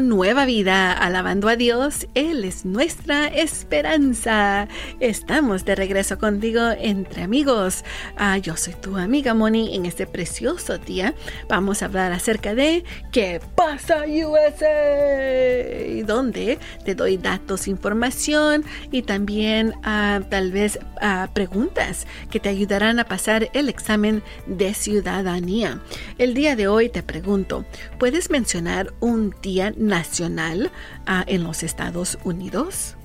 Nueva Vida, alabando a Dios, Él es nuestra esperanza. Estamos de regreso contigo entre amigos. Ah, yo soy tu amiga Moni. En este precioso día vamos a hablar acerca de ¿Qué pasa USA? Donde te doy datos, información y también ah, tal vez ah, preguntas que te ayudarán a pasar el examen de ciudadanía. El día de hoy te pregunto, ¿puedes mencionar un Día Nacional ah, en los Estados Unidos?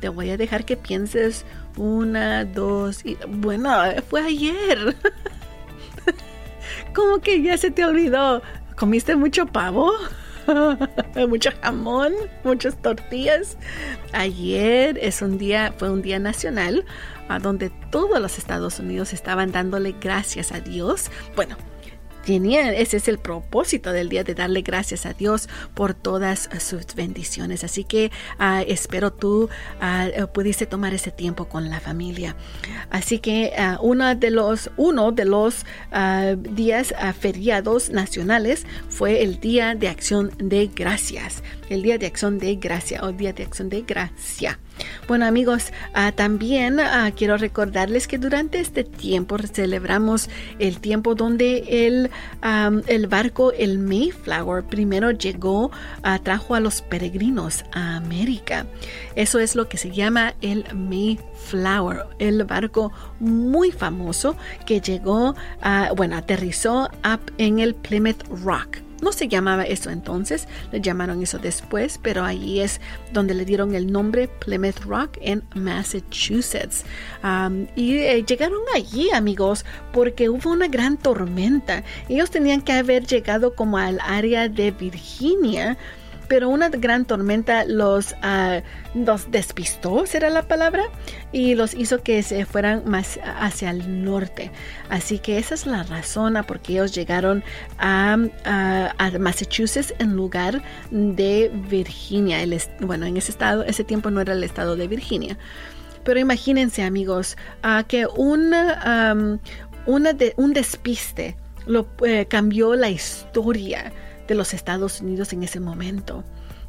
Te voy a dejar que pienses una, dos y bueno, fue ayer. ¿Cómo que ya se te olvidó? ¿Comiste mucho pavo? mucho jamón, muchas tortillas. Ayer es un día, fue un día nacional donde todos los Estados Unidos estaban dándole gracias a Dios. Bueno, ese es el propósito del día de darle gracias a Dios por todas sus bendiciones. Así que ah, espero tú ah, pudiste tomar ese tiempo con la familia. Así que ah, uno de los, uno días feriados nacionales fue el Día de Acción de Gracias. El Día de Acción de Gracia o Día de Acción de Gracia. Bueno amigos, ah, también ah, quiero recordarles que durante este tiempo celebramos el tiempo donde el, el barco, el Mayflower, primero llegó, uh, trajo a los peregrinos a América. Eso es lo que se llama el Mayflower, el barco muy famoso que llegó, bueno, aterrizó en el Plymouth Rock. No se llamaba eso entonces, le llamaron eso después, pero allí es donde le dieron el nombre Plymouth Rock en Massachusetts. y eh, llegaron allí, amigos, porque hubo una gran tormenta. Ellos tenían que haber llegado como al área de Virginia pero una gran tormenta los, uh, los despistó, será la palabra, y los hizo que se fueran más hacia el norte. Así que esa es la razón a por qué ellos llegaron a, Massachusetts en lugar de Virginia. El, bueno, en ese estado, ese tiempo no era el estado de Virginia. Pero imagínense, amigos, uh, que un, una de, un despiste lo eh, cambió la historia de los Estados Unidos en ese momento.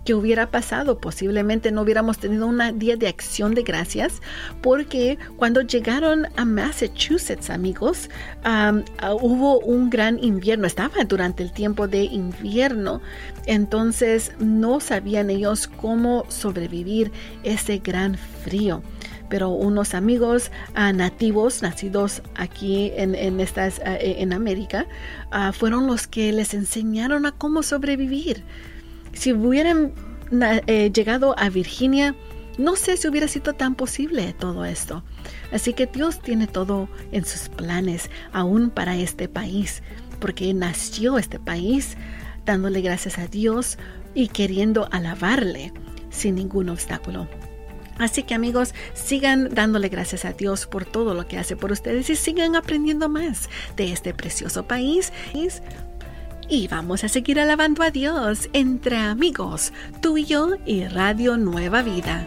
¿Qué hubiera pasado? Posiblemente no hubiéramos tenido un día de acción de gracias porque cuando llegaron a Massachusetts, amigos, ah, hubo un gran invierno. Estaba durante el tiempo de invierno. Entonces no sabían ellos cómo sobrevivir ese gran frío pero unos amigos ah, nativos nacidos aquí en, estas, ah, e, en América ah, fueron los que les enseñaron a cómo sobrevivir. Si hubieran eh, llegado a Virginia, no sé si hubiera sido tan posible todo esto. Así que Dios tiene todo en sus planes, aún para este país, porque nació este país dándole gracias a Dios y queriendo alabarle sin ningún obstáculo. Así que amigos, sigan dándole gracias a Dios por todo lo que hace por ustedes y sigan aprendiendo más de este precioso país. Y vamos a seguir alabando a Dios entre amigos, tú y yo y Radio Nueva Vida.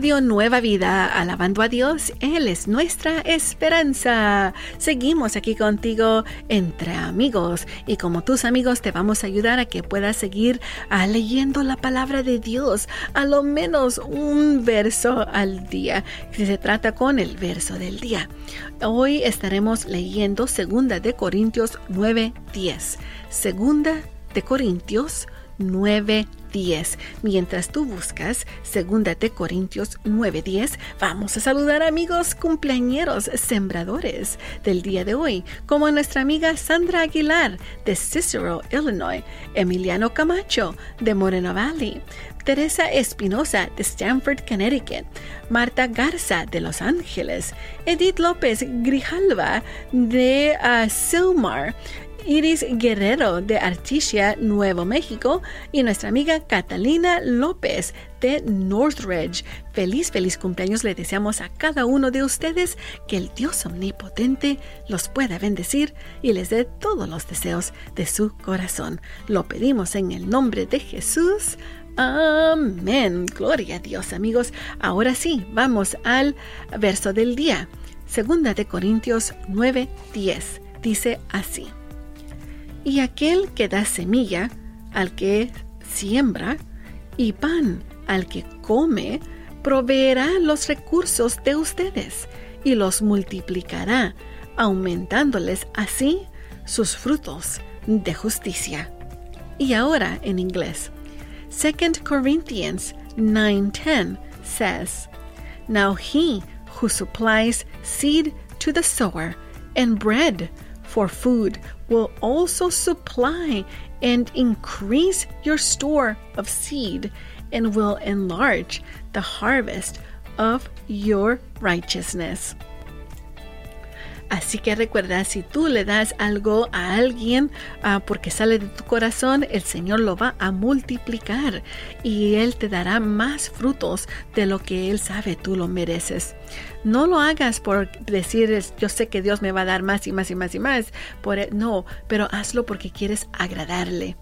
Nueva Vida, alabando a Dios, Él es nuestra esperanza. Seguimos aquí contigo entre amigos y como tus amigos te vamos a ayudar a que puedas seguir ah, leyendo la palabra de Dios, a lo menos un verso al día, si se trata con el verso del día. Hoy estaremos leyendo Segunda de Corintios 9:10. Segunda de Corintios 9:10. 10. Mientras tú buscas 2 de Corintios 9:10, vamos a saludar amigos cumpleañeros sembradores del día de hoy, como nuestra amiga Sandra Aguilar de Cicero, Illinois, Emiliano Camacho de Moreno Valley, Teresa Espinosa de Stamford, Connecticut, Marta Garza de Los Ángeles, Edith López Grijalva de uh, Silmar, Iris Guerrero de Articia, Nuevo México, y nuestra amiga Catalina López de Northridge. Feliz, feliz cumpleaños le deseamos a cada uno de ustedes que el Dios omnipotente los pueda bendecir y les dé todos los deseos de su corazón. Lo pedimos en el nombre de Jesús. Amén. Gloria a Dios, amigos. Ahora sí, vamos al verso del día. Segunda de Corintios 9:10. Dice así: Y aquel que da semilla al que siembra y pan al que come, proveerá los recursos de ustedes y los multiplicará, aumentándoles así sus frutos de justicia. Y ahora en inglés. 2 Corinthians 9:10 says, Now he who supplies seed to the sower and bread for food will also supply and increase your store of seed and will enlarge the harvest of your righteousness. Así que recuerda, si tú le das algo a alguien uh, porque sale de tu corazón, el Señor lo va a multiplicar y Él te dará más frutos de lo que Él sabe tú lo mereces. No lo hagas por decir, yo sé que Dios me va a dar más y más y más y más. E, no, pero hazlo porque quieres agradarle.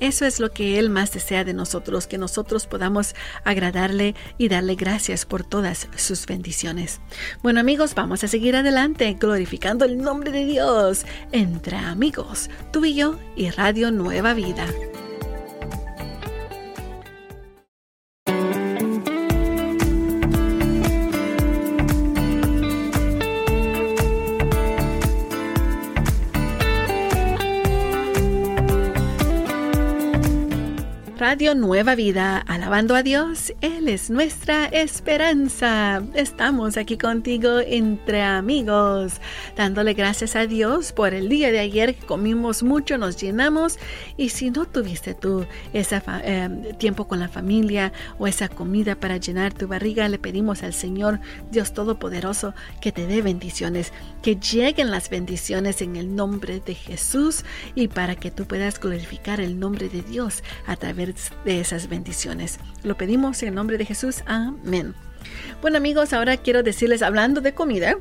Eso es lo que Él más desea de nosotros, que nosotros podamos agradarle y darle gracias por todas sus bendiciones. Bueno amigos, vamos a seguir adelante glorificando el nombre de Dios entre amigos, tú y yo y Radio Nueva Vida. Radio Nueva Vida, alabando a Dios, Él es nuestra esperanza. Estamos aquí contigo entre amigos, dándole gracias a Dios por el día de ayer comimos mucho, nos llenamos y si no tuviste tú ese eh, tiempo con la familia o esa comida para llenar tu barriga, le pedimos al Señor Dios Todopoderoso que te dé bendiciones, que lleguen las bendiciones en el nombre de Jesús y para que tú puedas glorificar el nombre de Dios a través de esas bendiciones. Lo pedimos en el nombre de Jesús. Amén. Bueno amigos, ahora quiero decirles, hablando de comida,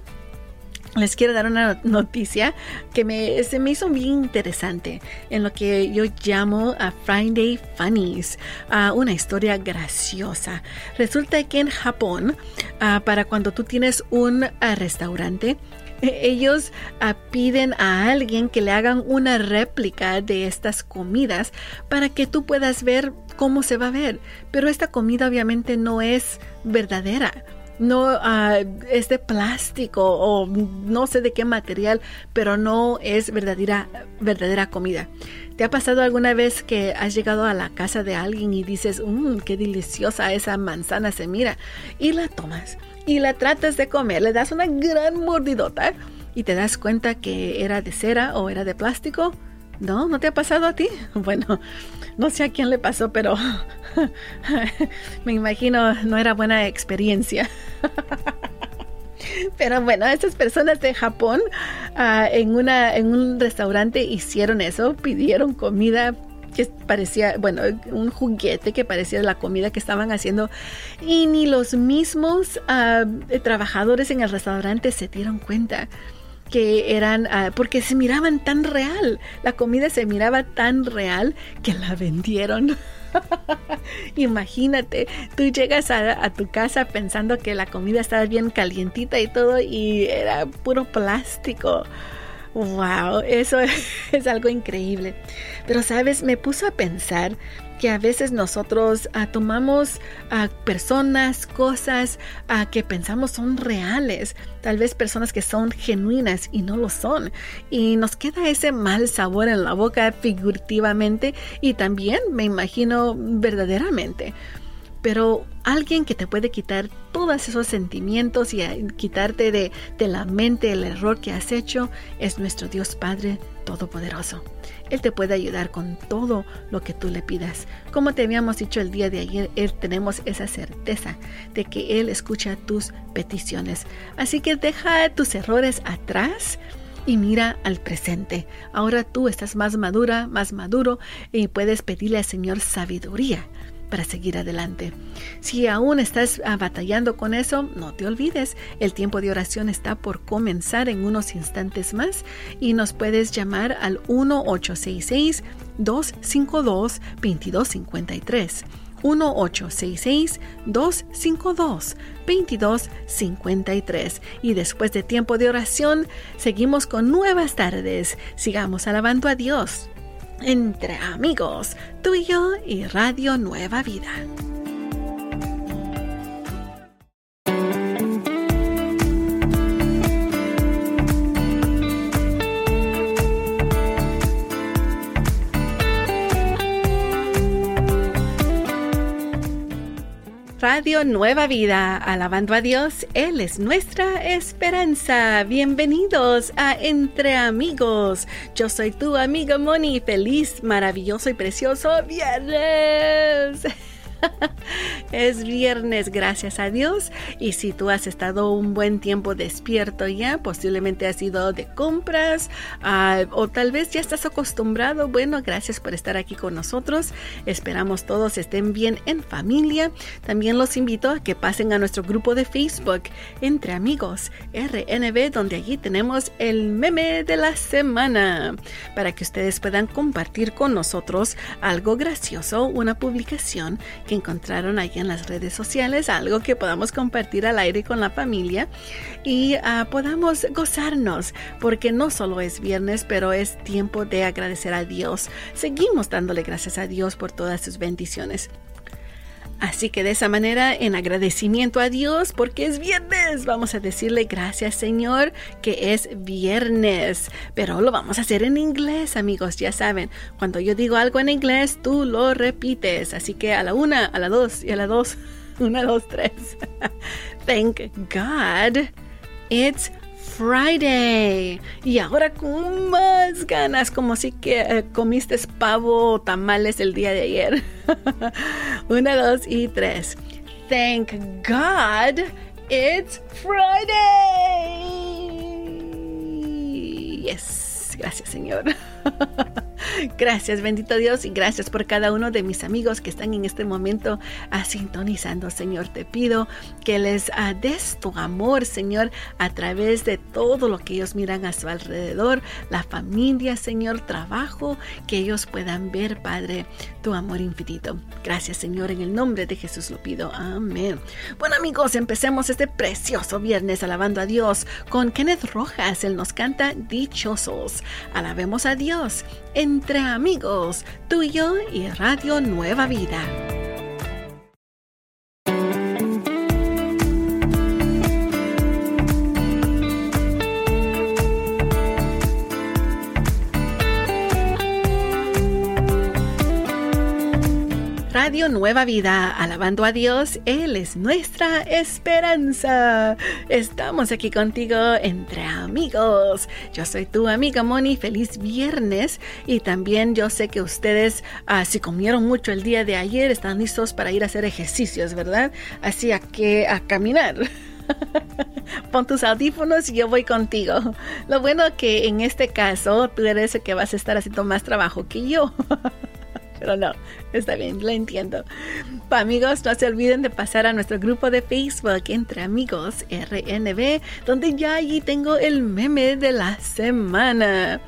les quiero dar una noticia que me, se me hizo bien interesante en lo que yo llamo a Friday Funnies, a una historia graciosa. Resulta que en Japón, para cuando tú tienes un restaurante, ellos ah, piden a alguien que le hagan una réplica de estas comidas para que tú puedas ver cómo se va a ver. Pero esta comida obviamente no es verdadera. No ah, es de plástico o no sé de qué material, pero no es verdadera, verdadera comida. ¿Te ha pasado alguna vez que has llegado a la casa de alguien y dices, mmm, qué deliciosa esa manzana se mira? Y la tomas y la tratas de comer, le das una gran mordidota y te das cuenta que era de cera o era de plástico. ¿No? ¿No te ha pasado a ti? Bueno, no sé a quién le pasó, pero me imagino no era buena experiencia. Pero bueno, estas personas de Japón ah, en, una, en un restaurante hicieron eso, pidieron comida que parecía, bueno, un juguete que parecía la comida que estaban haciendo y ni los mismos ah, trabajadores en el restaurante se dieron cuenta que eran, ah, porque se miraban tan real, la comida se miraba tan real que la vendieron. Imagínate, tú llegas a, a, tu casa pensando que la comida estaba bien calientita y todo y era puro plástico. Wow, eso es algo increíble. Pero sabes, me puso a pensar que a veces nosotros ah, tomamos a personas, cosas a ah, que pensamos son reales, tal vez personas que son genuinas y no lo son. Y nos queda ese mal sabor en la boca figurativamente y también me imagino verdaderamente pero alguien que te puede quitar todos esos sentimientos y eh, quitarte de, la mente el error que has hecho es nuestro Dios Padre Todopoderoso. Él te puede ayudar con todo lo que tú le pidas. Como te habíamos dicho el día de ayer, Él tenemos esa certeza de que Él escucha tus peticiones. Así que deja tus errores atrás y mira al presente. Ahora tú estás más madura, más maduro y puedes pedirle al Señor sabiduría para seguir adelante. Si aún estás ah, batallando con eso, no te olvides, el tiempo de oración está por comenzar en unos instantes más y nos puedes llamar al 1-866-252-2253. 1-866-252-2253. Y después de tiempo de oración, seguimos con nuevas tardes. Sigamos alabando a Dios entre amigos, tú y yo y Radio Nueva Vida. Nueva Vida, alabando a Dios, Él es nuestra esperanza. Bienvenidos a Entre Amigos. Yo soy tu amiga Moni, feliz, maravilloso y precioso viernes. es viernes, gracias a Dios. Y si tú has estado un buen tiempo despierto ya, posiblemente has ido de compras ah, o tal vez ya estás acostumbrado. Bueno, gracias por estar aquí con nosotros. Esperamos todos estén bien en familia. También los invito a que pasen a nuestro grupo de Facebook Entre Amigos RNB, donde allí tenemos el meme de la semana para que ustedes puedan compartir con nosotros algo gracioso, una publicación que encontraron ahí en las redes sociales, algo que podamos compartir al aire con la familia y ah, podamos gozarnos, porque no solo es viernes, pero es tiempo de agradecer a Dios. Seguimos dándole gracias a Dios por todas sus bendiciones. Así que de esa manera, en agradecimiento a Dios, porque es viernes, vamos a decirle gracias Señor que es viernes. Pero lo vamos a hacer en inglés, amigos, ya saben. Cuando yo digo algo en inglés, tú lo repites. Así que a la una, a la dos y a la dos. Una, dos, tres. Thank God. It's Friday. Y ahora con más ganas, como si que eh, comiste pavo o tamales el día de ayer. Una, dos y tres. Thank God it's Friday. Yes. Gracias, Señor. Gracias, bendito Dios, y gracias por cada uno de mis amigos que están en este momento a sintonizando, Señor. Te pido que les ah, des tu amor, Señor, a través de todo lo que ellos miran a su alrededor, la familia, Señor, trabajo, que ellos puedan ver, Padre, tu amor infinito. Gracias, Señor, en el nombre de Jesús lo pido. Amén. Bueno, amigos, empecemos este precioso viernes alabando a Dios con Kenneth Rojas. Él nos canta Dichosos. Alabemos a Dios entre amigos, tú y yo y Radio Nueva Vida. Radio Nueva Vida, alabando a Dios, Él es nuestra esperanza. Estamos aquí contigo entre amigos. Yo soy tu amiga Moni, feliz viernes y también yo sé que ustedes, ah, si comieron mucho el día de ayer, están listos para ir a hacer ejercicios, ¿verdad? Así a que a caminar. Pon tus audífonos y yo voy contigo. Lo bueno que en este caso tú eres el que vas a estar haciendo más trabajo que yo. Pero no, está bien, lo entiendo. amigos, no se olviden de pasar a nuestro grupo de Facebook Entre Amigos RNB, donde ya allí tengo el meme de la semana.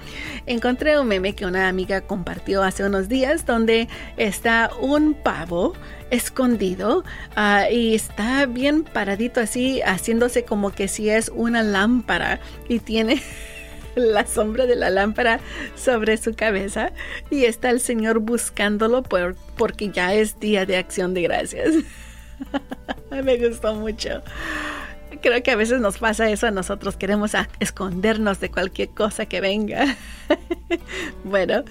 Encontré un meme que una amiga compartió hace unos días donde está un pavo escondido ah, y está bien paradito así, haciéndose como que si es una lámpara y tiene la sombra de la lámpara sobre su cabeza y está el Señor buscándolo por, porque ya es día de acción de gracias. Me gustó mucho. Creo que a veces nos pasa eso a nosotros, queremos escondernos de cualquier cosa que venga. bueno,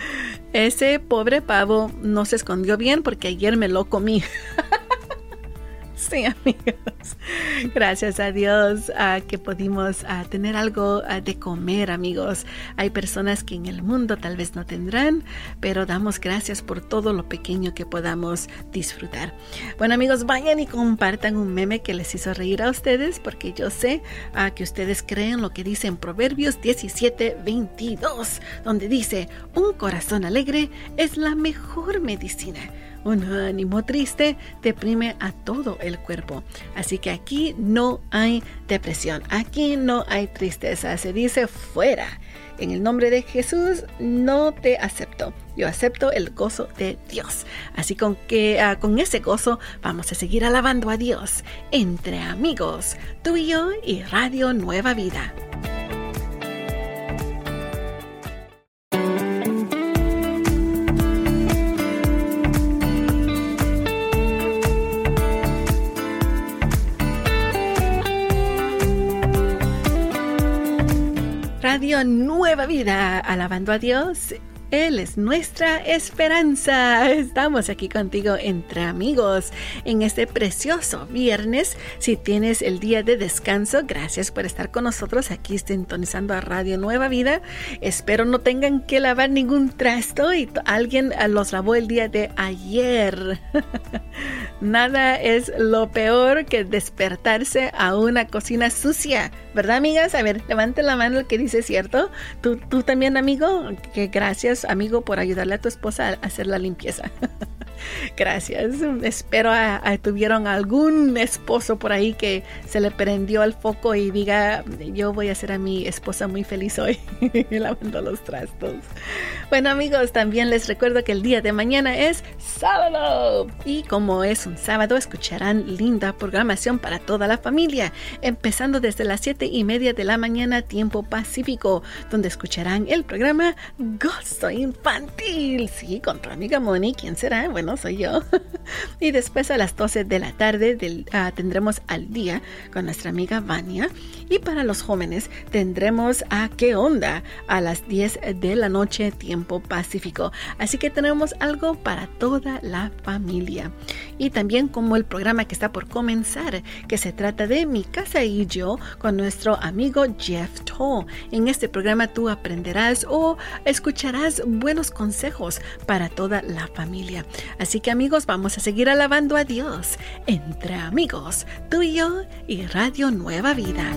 ese pobre pavo no se escondió bien porque ayer me lo comí. Sí, amigos. Gracias a Dios que pudimos tener algo de comer, amigos. Hay personas que en el mundo tal vez no tendrán, pero damos gracias por todo lo pequeño que podamos disfrutar. Bueno, amigos, vayan y compartan un meme que les hizo reír a ustedes, porque yo sé que ustedes creen lo que dice en Proverbios 17, 22, donde dice, un corazón alegre es la mejor medicina un ánimo triste deprime a todo el cuerpo. Así que aquí no hay depresión, aquí no hay tristeza. Se dice fuera. En el nombre de Jesús no te acepto. Yo acepto el gozo de Dios. Así con que ah, con ese gozo vamos a seguir alabando a Dios entre amigos, tú y yo y Radio Nueva Vida. Nueva Vida, alabando a Dios él es nuestra esperanza. Estamos aquí contigo entre amigos en este precioso viernes. Si tienes el día de descanso, gracias por estar con nosotros aquí sintonizando a Radio Nueva Vida. Espero no tengan que lavar ningún trasto y alguien los lavó el día de ayer. Nada es lo peor que despertarse a una cocina sucia, ¿verdad, amigas? A ver, levante la mano el que dice cierto. Tú, tú también, amigo, que gracias amigo, por ayudarle a tu esposa a hacer la limpieza. Gracias. Espero a, tuvieron algún esposo por ahí que se le prendió el foco y diga, yo voy a hacer a mi esposa muy feliz hoy lavando los trastos. Bueno amigos, también les recuerdo que el día de mañana es sábado. Y como es un sábado, escucharán linda programación para toda la familia, empezando desde las 7 y media de la mañana, tiempo pacífico, donde escucharán el programa Gozo Infantil. Sí, con tu amiga Moni, ¿quién será? Bueno, soy yo. y después a las 12 de la tarde ah, tendremos al día con nuestra amiga Vania. Y para los jóvenes tendremos a qué onda a las 10 de la noche tiempo pacífico. Así que tenemos algo para toda la familia. Y también como el programa que está por comenzar, que se trata de Mi casa y yo con nuestro amigo Jeff Toll. En este programa tú aprenderás o escucharás buenos consejos para toda la familia. Así que amigos, vamos a seguir alabando a Dios entre amigos, tú y yo y Radio Nueva Vida.